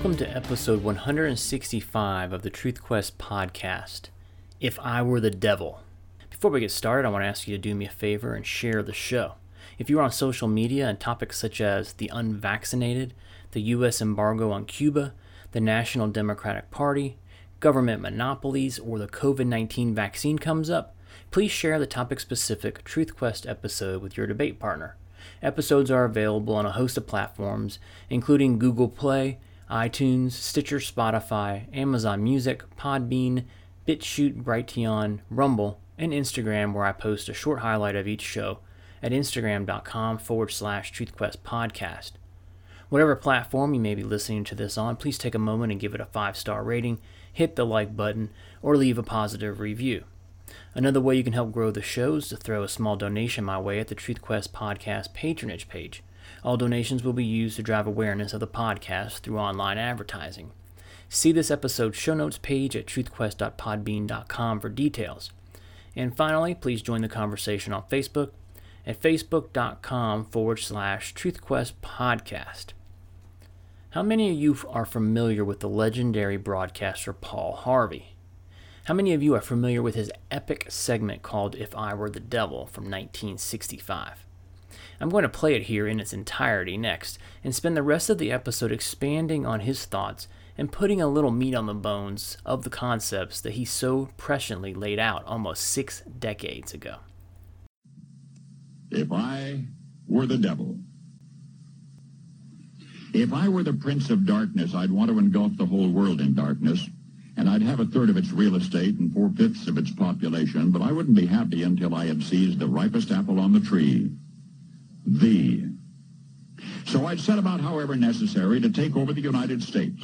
Welcome to episode 165 of the Truth Quest podcast. If I Were the Devil. Before we get started, I want to ask you to do me a favor and share the show. If you're on social media and topics such as the unvaccinated, the U.S. embargo on Cuba, the National Democratic Party, government monopolies, or the COVID 19 vaccine comes up, please share the topic specific Truth Quest episode with your debate partner. Episodes are available on a host of platforms, including Google Play, iTunes, Stitcher, Spotify, Amazon Music, Podbean, BitChute, Brighteon, Rumble, and Instagram, where I post a short highlight of each show at instagram.com forward slash truthquest podcast. Whatever platform you may be listening to this on, please take a moment and give it a five star rating, hit the like button, or leave a positive review. Another way you can help grow the show is to throw a small donation my way at the TruthQuest podcast patronage page. All donations will be used to drive awareness of the podcast through online advertising. See this episode's show notes page at truthquest.podbean.com for details. And finally, please join the conversation on Facebook at facebook.com forward slash truthquest podcast. How many of you are familiar with the legendary broadcaster Paul Harvey? How many of you are familiar with his epic segment called If I Were the Devil from 1965? I'm going to play it here in its entirety next and spend the rest of the episode expanding on his thoughts and putting a little meat on the bones of the concepts that he so presciently laid out almost six decades ago. If I were the devil, if I were the prince of darkness, I'd want to engulf the whole world in darkness, and I'd have a third of its real estate and four-fifths of its population, but I wouldn't be happy until I had seized the ripest apple on the tree, thee. So I'd set about, however necessary, to take over the United States.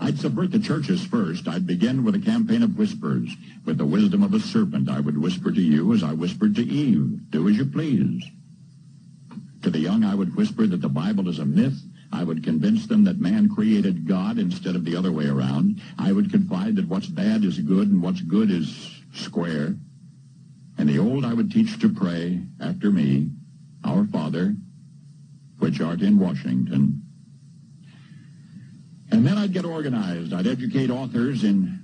I'd subvert the churches first. I'd begin with a campaign of whispers. With the wisdom of a serpent, I would whisper to you as I whispered to Eve, do as you please. To the young, I would whisper that the Bible is a myth. I would convince them that man created God instead of the other way around. I would confide that what's bad is good and what's good is square. And the old I would teach to pray after me, Our Father, which art in Washington. And then I'd get organized. I'd educate authors in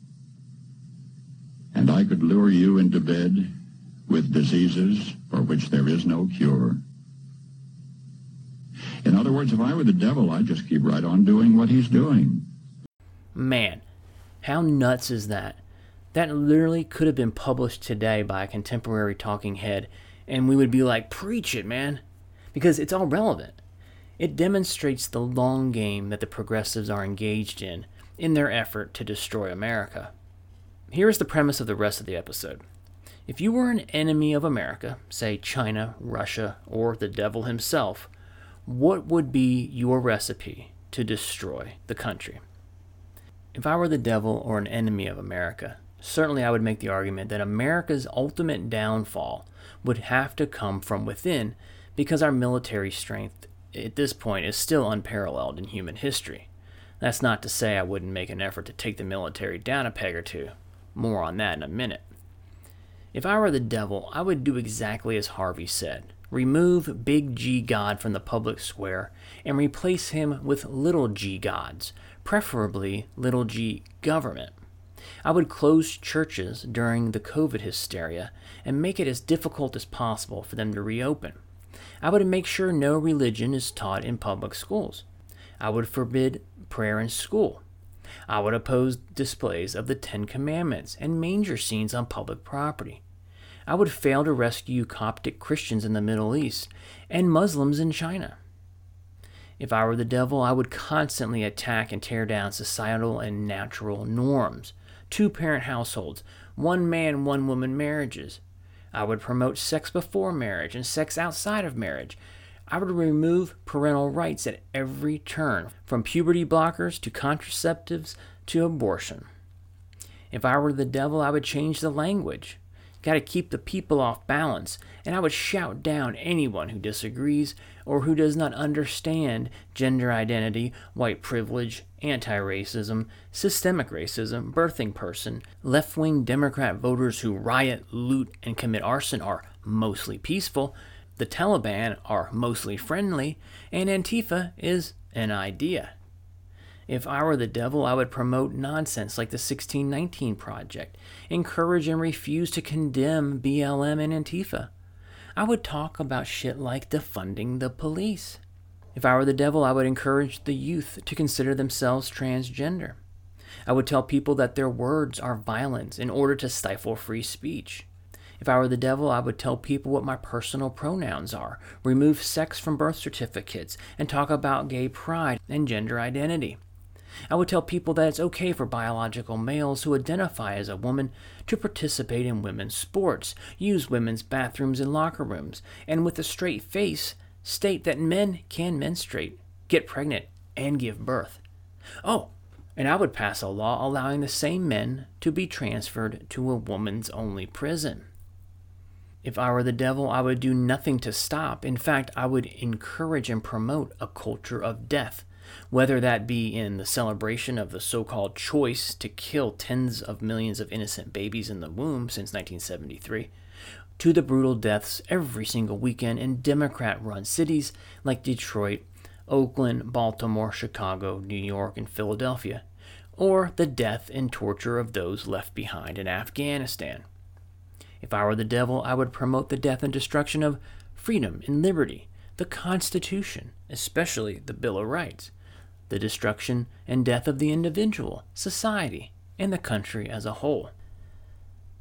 and I could lure you into bed with diseases for which there is no cure. In other words, if I were the devil, I'd just keep right on doing what he's doing. Man, how nuts is that? That literally could have been published today by a contemporary talking head, and we would be like, preach it, man. Because it's all relevant. It demonstrates the long game that the progressives are engaged in in their effort to destroy America. Here is the premise of the rest of the episode. If you were an enemy of America, say China, Russia, or the devil himself, what would be your recipe to destroy the country? If I were the devil or an enemy of America, certainly I would make the argument that America's ultimate downfall would have to come from within because our military strength at this point is still unparalleled in human history. That's not to say I wouldn't make an effort to take the military down a peg or two. More on that in a minute. If I were the devil, I would do exactly as Harvey said remove Big G God from the public square and replace him with little g gods, preferably little g government. I would close churches during the COVID hysteria and make it as difficult as possible for them to reopen. I would make sure no religion is taught in public schools. I would forbid prayer in school. I would oppose displays of the Ten Commandments and manger scenes on public property. I would fail to rescue Coptic Christians in the Middle East and Muslims in China. If I were the devil, I would constantly attack and tear down societal and natural norms, two parent households, one man, one woman marriages. I would promote sex before marriage and sex outside of marriage. I would remove parental rights at every turn, from puberty blockers to contraceptives to abortion. If I were the devil, I would change the language. Got to keep the people off balance, and I would shout down anyone who disagrees or who does not understand gender identity, white privilege, anti racism, systemic racism, birthing person, left wing Democrat voters who riot, loot, and commit arson are mostly peaceful, the Taliban are mostly friendly, and Antifa is an idea. If I were the devil, I would promote nonsense like the 1619 Project, encourage and refuse to condemn BLM and Antifa. I would talk about shit like defunding the police. If I were the devil, I would encourage the youth to consider themselves transgender. I would tell people that their words are violence in order to stifle free speech. If I were the devil, I would tell people what my personal pronouns are, remove sex from birth certificates, and talk about gay pride and gender identity. I would tell people that it's okay for biological males who identify as a woman to participate in women's sports, use women's bathrooms and locker rooms, and with a straight face state that men can menstruate, get pregnant, and give birth. Oh, and I would pass a law allowing the same men to be transferred to a woman's only prison. If I were the devil, I would do nothing to stop. In fact, I would encourage and promote a culture of death whether that be in the celebration of the so called choice to kill tens of millions of innocent babies in the womb since 1973, to the brutal deaths every single weekend in Democrat run cities like Detroit, Oakland, Baltimore, Chicago, New York, and Philadelphia, or the death and torture of those left behind in Afghanistan. If I were the devil, I would promote the death and destruction of freedom and liberty, the Constitution, especially the Bill of Rights, the destruction and death of the individual, society, and the country as a whole.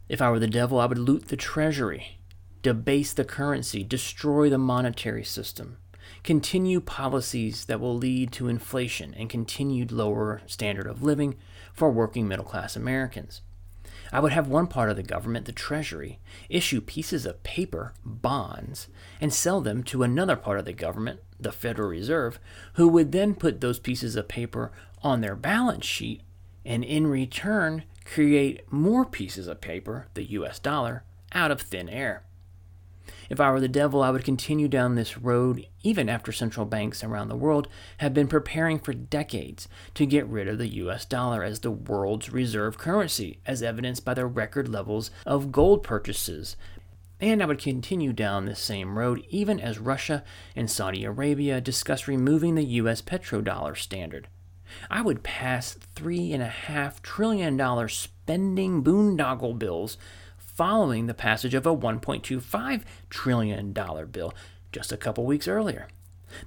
If I were the devil, I would loot the treasury, debase the currency, destroy the monetary system, continue policies that will lead to inflation and continued lower standard of living for working middle class Americans. I would have one part of the government, the Treasury, issue pieces of paper, bonds, and sell them to another part of the government, the Federal Reserve, who would then put those pieces of paper on their balance sheet and in return create more pieces of paper, the US dollar, out of thin air. If I were the devil, I would continue down this road even after central banks around the world have been preparing for decades to get rid of the US dollar as the world's reserve currency, as evidenced by the record levels of gold purchases. And I would continue down this same road even as Russia and Saudi Arabia discuss removing the US petrodollar standard. I would pass $3.5 trillion spending boondoggle bills following the passage of a $1.25 trillion bill just a couple weeks earlier.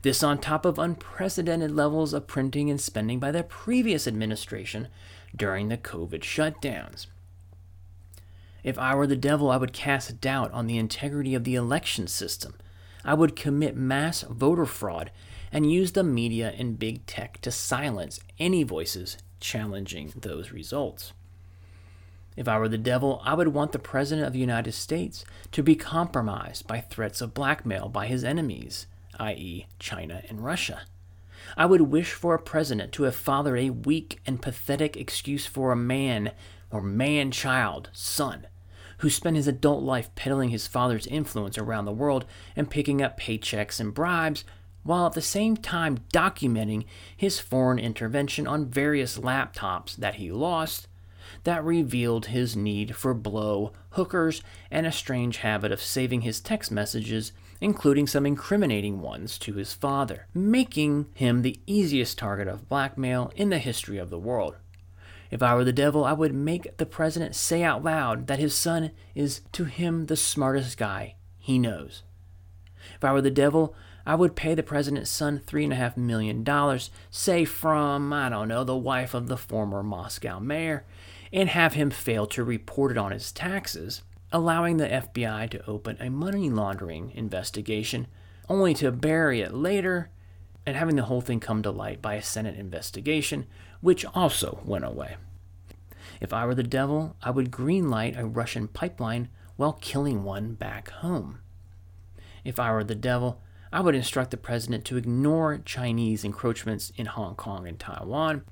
This on top of unprecedented levels of printing and spending by the previous administration during the COVID shutdowns. If I were the devil, I would cast doubt on the integrity of the election system. I would commit mass voter fraud and use the media and big tech to silence any voices challenging those results. If I were the devil, I would want the President of the United States to be compromised by threats of blackmail by his enemies, i.e., China and Russia. I would wish for a president to have fathered a weak and pathetic excuse for a man or man child, son, who spent his adult life peddling his father's influence around the world and picking up paychecks and bribes, while at the same time documenting his foreign intervention on various laptops that he lost that revealed his need for blow, hookers, and a strange habit of saving his text messages, including some incriminating ones, to his father, making him the easiest target of blackmail in the history of the world. If I were the devil, I would make the president say out loud that his son is to him the smartest guy he knows. If I were the devil, I would pay the president's son $3.5 million, say from, I don't know, the wife of the former Moscow mayor, and have him fail to report it on his taxes, allowing the FBI to open a money laundering investigation, only to bury it later and having the whole thing come to light by a Senate investigation, which also went away. If I were the devil, I would greenlight a Russian pipeline while killing one back home. If I were the devil, I would instruct the president to ignore Chinese encroachments in Hong Kong and Taiwan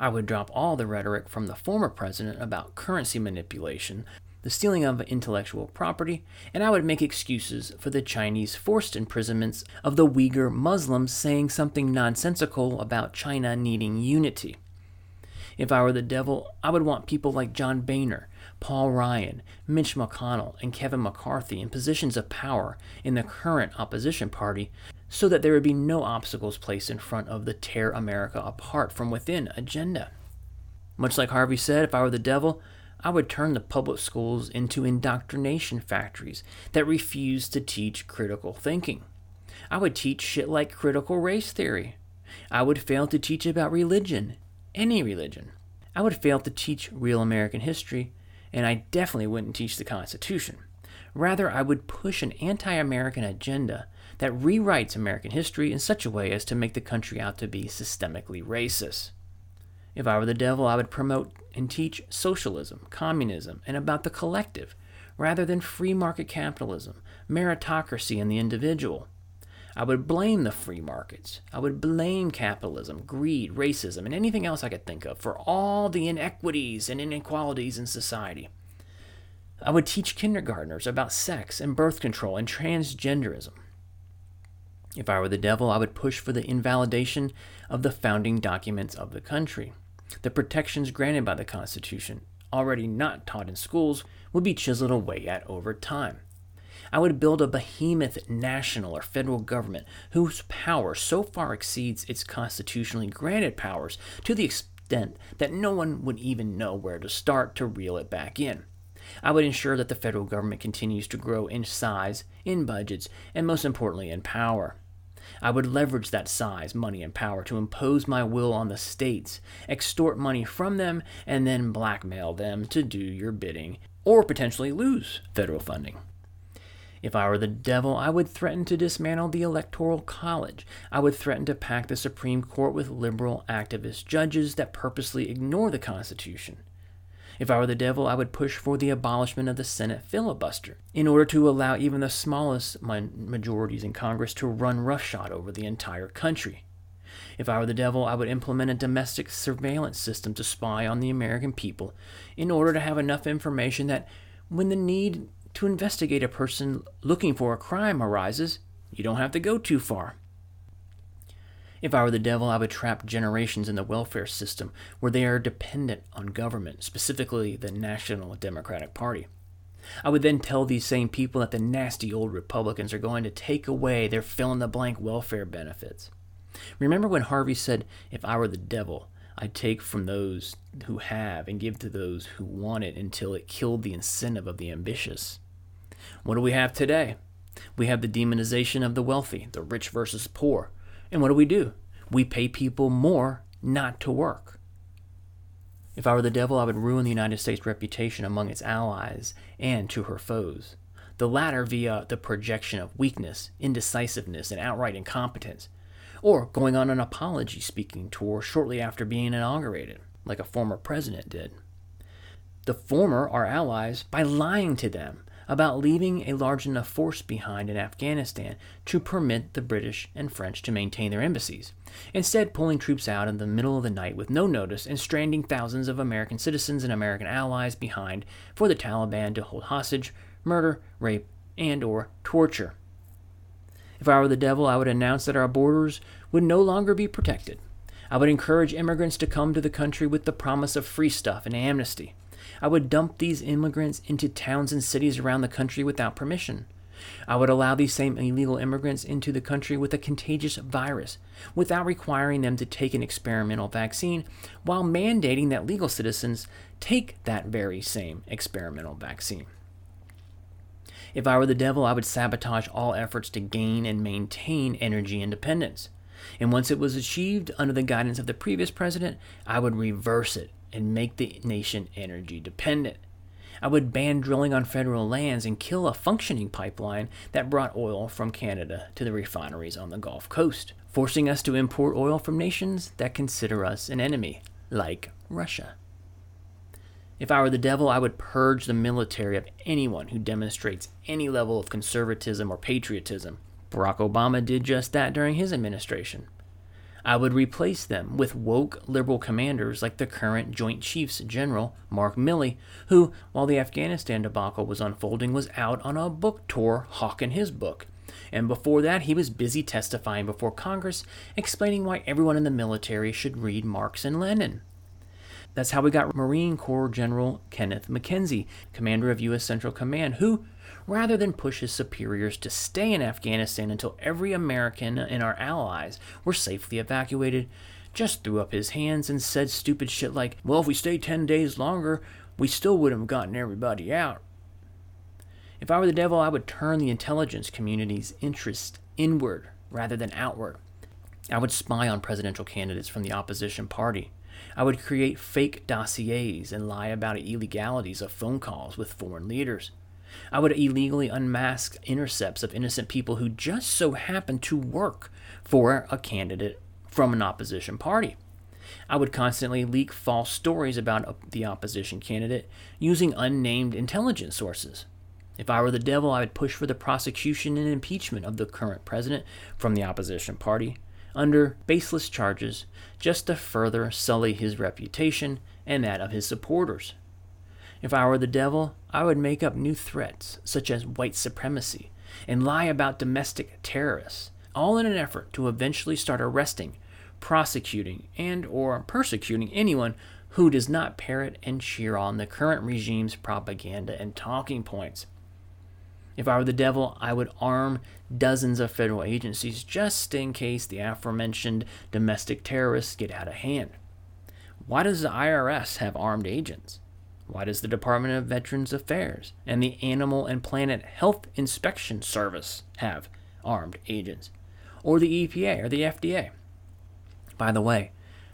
I would drop all the rhetoric from the former president about currency manipulation, the stealing of intellectual property, and I would make excuses for the Chinese forced imprisonments of the Uyghur Muslims saying something nonsensical about China needing unity. If I were the devil, I would want people like John Boehner, Paul Ryan, Mitch McConnell, and Kevin McCarthy in positions of power in the current opposition party so that there would be no obstacles placed in front of the tear America apart from within agenda. Much like Harvey said, if I were the devil, I would turn the public schools into indoctrination factories that refuse to teach critical thinking. I would teach shit like critical race theory. I would fail to teach about religion, any religion. I would fail to teach real American history, and I definitely wouldn't teach the Constitution. Rather, I would push an anti American agenda that rewrites American history in such a way as to make the country out to be systemically racist. If I were the devil, I would promote and teach socialism, communism, and about the collective, rather than free market capitalism, meritocracy, and the individual. I would blame the free markets. I would blame capitalism, greed, racism, and anything else I could think of for all the inequities and inequalities in society. I would teach kindergartners about sex and birth control and transgenderism. If I were the devil, I would push for the invalidation of the founding documents of the country. The protections granted by the Constitution, already not taught in schools, would be chiseled away at over time. I would build a behemoth national or federal government whose power so far exceeds its constitutionally granted powers to the extent that no one would even know where to start to reel it back in. I would ensure that the federal government continues to grow in size, in budgets, and most importantly, in power. I would leverage that size, money, and power to impose my will on the states, extort money from them, and then blackmail them to do your bidding, or potentially lose federal funding. If I were the devil, I would threaten to dismantle the Electoral College. I would threaten to pack the Supreme Court with liberal activist judges that purposely ignore the Constitution. If I were the devil, I would push for the abolishment of the Senate filibuster in order to allow even the smallest majorities in Congress to run roughshod over the entire country. If I were the devil, I would implement a domestic surveillance system to spy on the American people in order to have enough information that when the need to investigate a person looking for a crime arises, you don't have to go too far. If I were the devil, I would trap generations in the welfare system where they are dependent on government, specifically the National Democratic Party. I would then tell these same people that the nasty old Republicans are going to take away their fill in the blank welfare benefits. Remember when Harvey said, If I were the devil, I'd take from those who have and give to those who want it until it killed the incentive of the ambitious? What do we have today? We have the demonization of the wealthy, the rich versus poor, and what do we do? We pay people more not to work. If I were the devil, I would ruin the United States' reputation among its allies and to her foes. The latter via the projection of weakness, indecisiveness, and outright incompetence, or going on an apology speaking tour shortly after being inaugurated, like a former president did. The former are allies by lying to them about leaving a large enough force behind in Afghanistan to permit the British and French to maintain their embassies, instead, pulling troops out in the middle of the night with no notice and stranding thousands of American citizens and American allies behind for the Taliban to hold hostage, murder, rape, and or torture. If I were the devil, I would announce that our borders would no longer be protected. I would encourage immigrants to come to the country with the promise of free stuff and amnesty. I would dump these immigrants into towns and cities around the country without permission. I would allow these same illegal immigrants into the country with a contagious virus without requiring them to take an experimental vaccine while mandating that legal citizens take that very same experimental vaccine. If I were the devil, I would sabotage all efforts to gain and maintain energy independence. And once it was achieved under the guidance of the previous president, I would reverse it and make the nation energy dependent. I would ban drilling on federal lands and kill a functioning pipeline that brought oil from Canada to the refineries on the Gulf Coast, forcing us to import oil from nations that consider us an enemy, like Russia. If I were the devil, I would purge the military of anyone who demonstrates any level of conservatism or patriotism. Barack Obama did just that during his administration. I would replace them with woke liberal commanders like the current Joint Chiefs General Mark Milley, who, while the Afghanistan debacle was unfolding, was out on a book tour hawking his book. And before that, he was busy testifying before Congress, explaining why everyone in the military should read Marx and Lenin. That's how we got Marine Corps General Kenneth McKenzie, commander of U.S. Central Command, who, rather than push his superiors to stay in Afghanistan until every American and our allies were safely evacuated, just threw up his hands and said stupid shit like, well, if we stayed 10 days longer, we still wouldn't have gotten everybody out. If I were the devil, I would turn the intelligence community's interest inward rather than outward. I would spy on presidential candidates from the opposition party. I would create fake dossiers and lie about illegalities of phone calls with foreign leaders. I would illegally unmask intercepts of innocent people who just so happen to work for a candidate from an opposition party. I would constantly leak false stories about the opposition candidate using unnamed intelligence sources. If I were the devil, I would push for the prosecution and impeachment of the current president from the opposition party under baseless charges just to further sully his reputation and that of his supporters. If I were the devil, I would make up new threats, such as white supremacy, and lie about domestic terrorists, all in an effort to eventually start arresting, prosecuting, and or persecuting anyone who does not parrot and cheer on the current regime's propaganda and talking points. If I were the devil, I would arm dozens of federal agencies just in case the aforementioned domestic terrorists get out of hand. Why does the IRS have armed agents? Why does the Department of Veterans Affairs and the Animal and Plant Health Inspection Service have armed agents? Or the EPA or the FDA? By the way,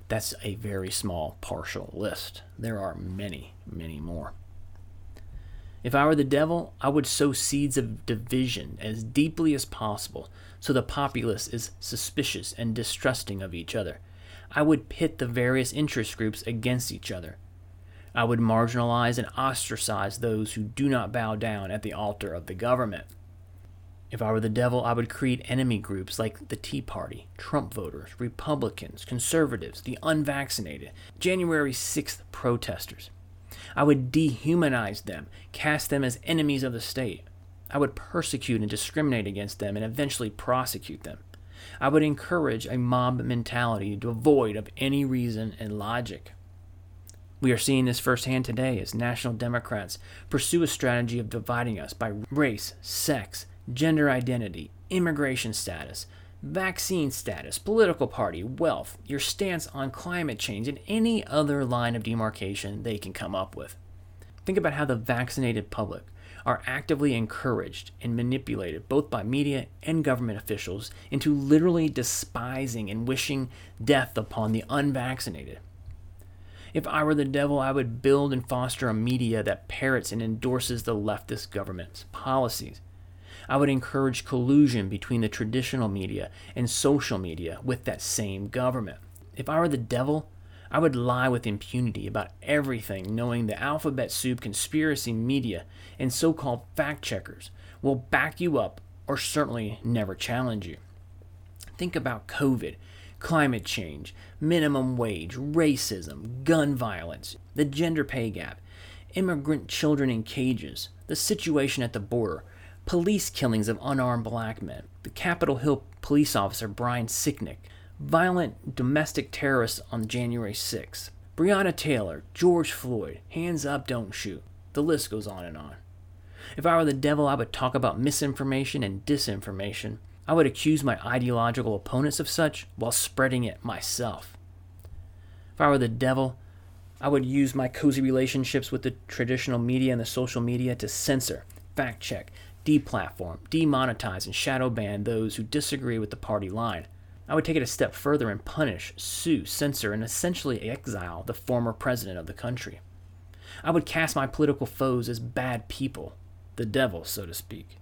that's a very small partial list. There are many, many more. If I were the devil, I would sow seeds of division as deeply as possible so the populace is suspicious and distrusting of each other. I would pit the various interest groups against each other. I would marginalize and ostracize those who do not bow down at the altar of the government. If I were the devil, I would create enemy groups like the Tea Party, Trump voters, Republicans, conservatives, the unvaccinated, January 6th protesters. I would dehumanize them, cast them as enemies of the state. I would persecute and discriminate against them and eventually prosecute them. I would encourage a mob mentality devoid of any reason and logic. We are seeing this firsthand today as national Democrats pursue a strategy of dividing us by race, sex, gender identity, immigration status, vaccine status, political party, wealth, your stance on climate change, and any other line of demarcation they can come up with. Think about how the vaccinated public are actively encouraged and manipulated both by media and government officials into literally despising and wishing death upon the unvaccinated. If I were the devil, I would build and foster a media that parrots and endorses the leftist government's policies. I would encourage collusion between the traditional media and social media with that same government. If I were the devil, I would lie with impunity about everything, knowing the alphabet soup conspiracy media and so called fact checkers will back you up or certainly never challenge you. Think about COVID, climate change, minimum wage, racism, gun violence, the gender pay gap, immigrant children in cages, the situation at the border, police killings of unarmed black men, the Capitol Hill police officer Brian Sicknick, violent domestic terrorists on January 6th, Breonna Taylor, George Floyd, hands up, don't shoot. The list goes on and on. If I were the devil, I would talk about misinformation and disinformation. I would accuse my ideological opponents of such while spreading it myself. If I were the devil, I would use my cozy relationships with the traditional media and the social media to censor, fact check, deplatform, demonetize, and shadow ban those who disagree with the party line. I would take it a step further and punish, sue, censor, and essentially exile the former president of the country. I would cast my political foes as bad people, the devil, so to speak.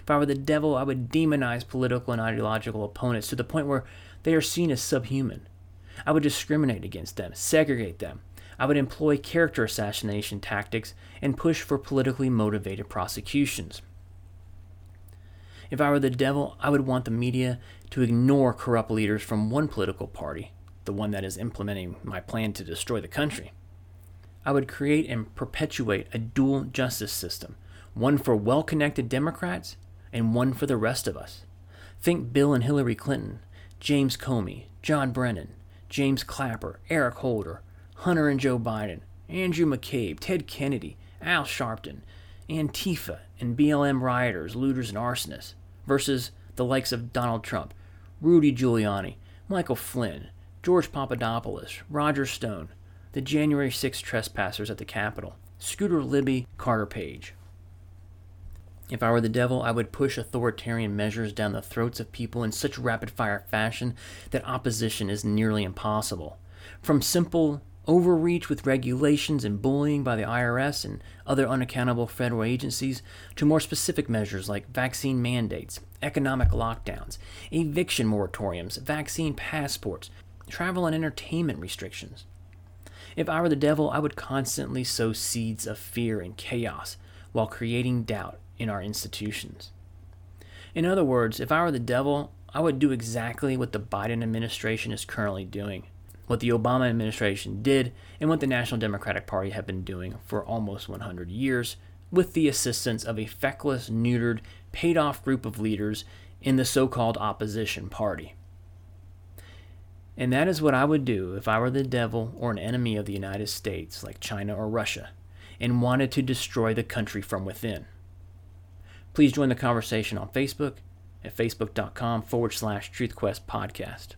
If I were the devil, I would demonize political and ideological opponents to the point where they are seen as subhuman. I would discriminate against them, segregate them. I would employ character assassination tactics and push for politically motivated prosecutions. If I were the devil, I would want the media to ignore corrupt leaders from one political party, the one that is implementing my plan to destroy the country. I would create and perpetuate a dual justice system, one for well connected Democrats and one for the rest of us. Think Bill and Hillary Clinton, James Comey, John Brennan, James Clapper, Eric Holder, Hunter and Joe Biden, Andrew McCabe, Ted Kennedy, Al Sharpton, Antifa, and BLM rioters, looters, and arsonists versus the likes of Donald Trump, Rudy Giuliani, Michael Flynn, George Papadopoulos, Roger Stone, the January 6 trespassers at the Capitol, Scooter Libby, Carter Page. If I were the devil, I would push authoritarian measures down the throats of people in such rapid fire fashion that opposition is nearly impossible. From simple overreach with regulations and bullying by the IRS and other unaccountable federal agencies to more specific measures like vaccine mandates, economic lockdowns, eviction moratoriums, vaccine passports, travel and entertainment restrictions. If I were the devil, I would constantly sow seeds of fear and chaos while creating doubt in our institutions. In other words, if I were the devil, I would do exactly what the Biden administration is currently doing what the Obama administration did and what the National Democratic Party have been doing for almost 100 years, with the assistance of a feckless, neutered, paid off group of leaders in the so called opposition party. And that is what I would do if I were the devil or an enemy of the United States, like China or Russia, and wanted to destroy the country from within. Please join the conversation on Facebook at facebook.com forward slash TruthQuest podcast.